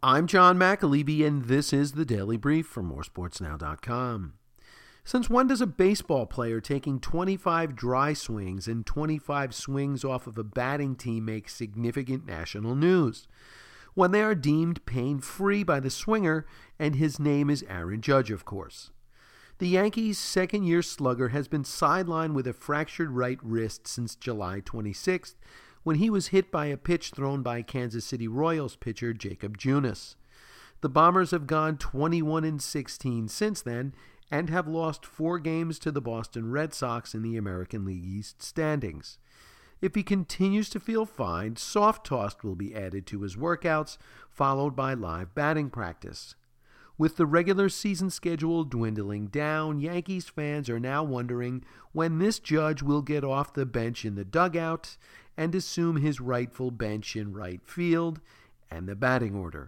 I'm John McAlevey, and this is the Daily Brief from moresportsnow.com. Since when does a baseball player taking 25 dry swings and 25 swings off of a batting team make significant national news? When they are deemed pain free by the swinger, and his name is Aaron Judge, of course. The Yankees' second year slugger has been sidelined with a fractured right wrist since July 26th when he was hit by a pitch thrown by Kansas City Royals pitcher Jacob Junis. The Bombers have gone 21 and 16 since then and have lost 4 games to the Boston Red Sox in the American League East standings. If he continues to feel fine, soft toss will be added to his workouts, followed by live batting practice. With the regular season schedule dwindling down, Yankees fans are now wondering when this judge will get off the bench in the dugout and assume his rightful bench in right field and the batting order.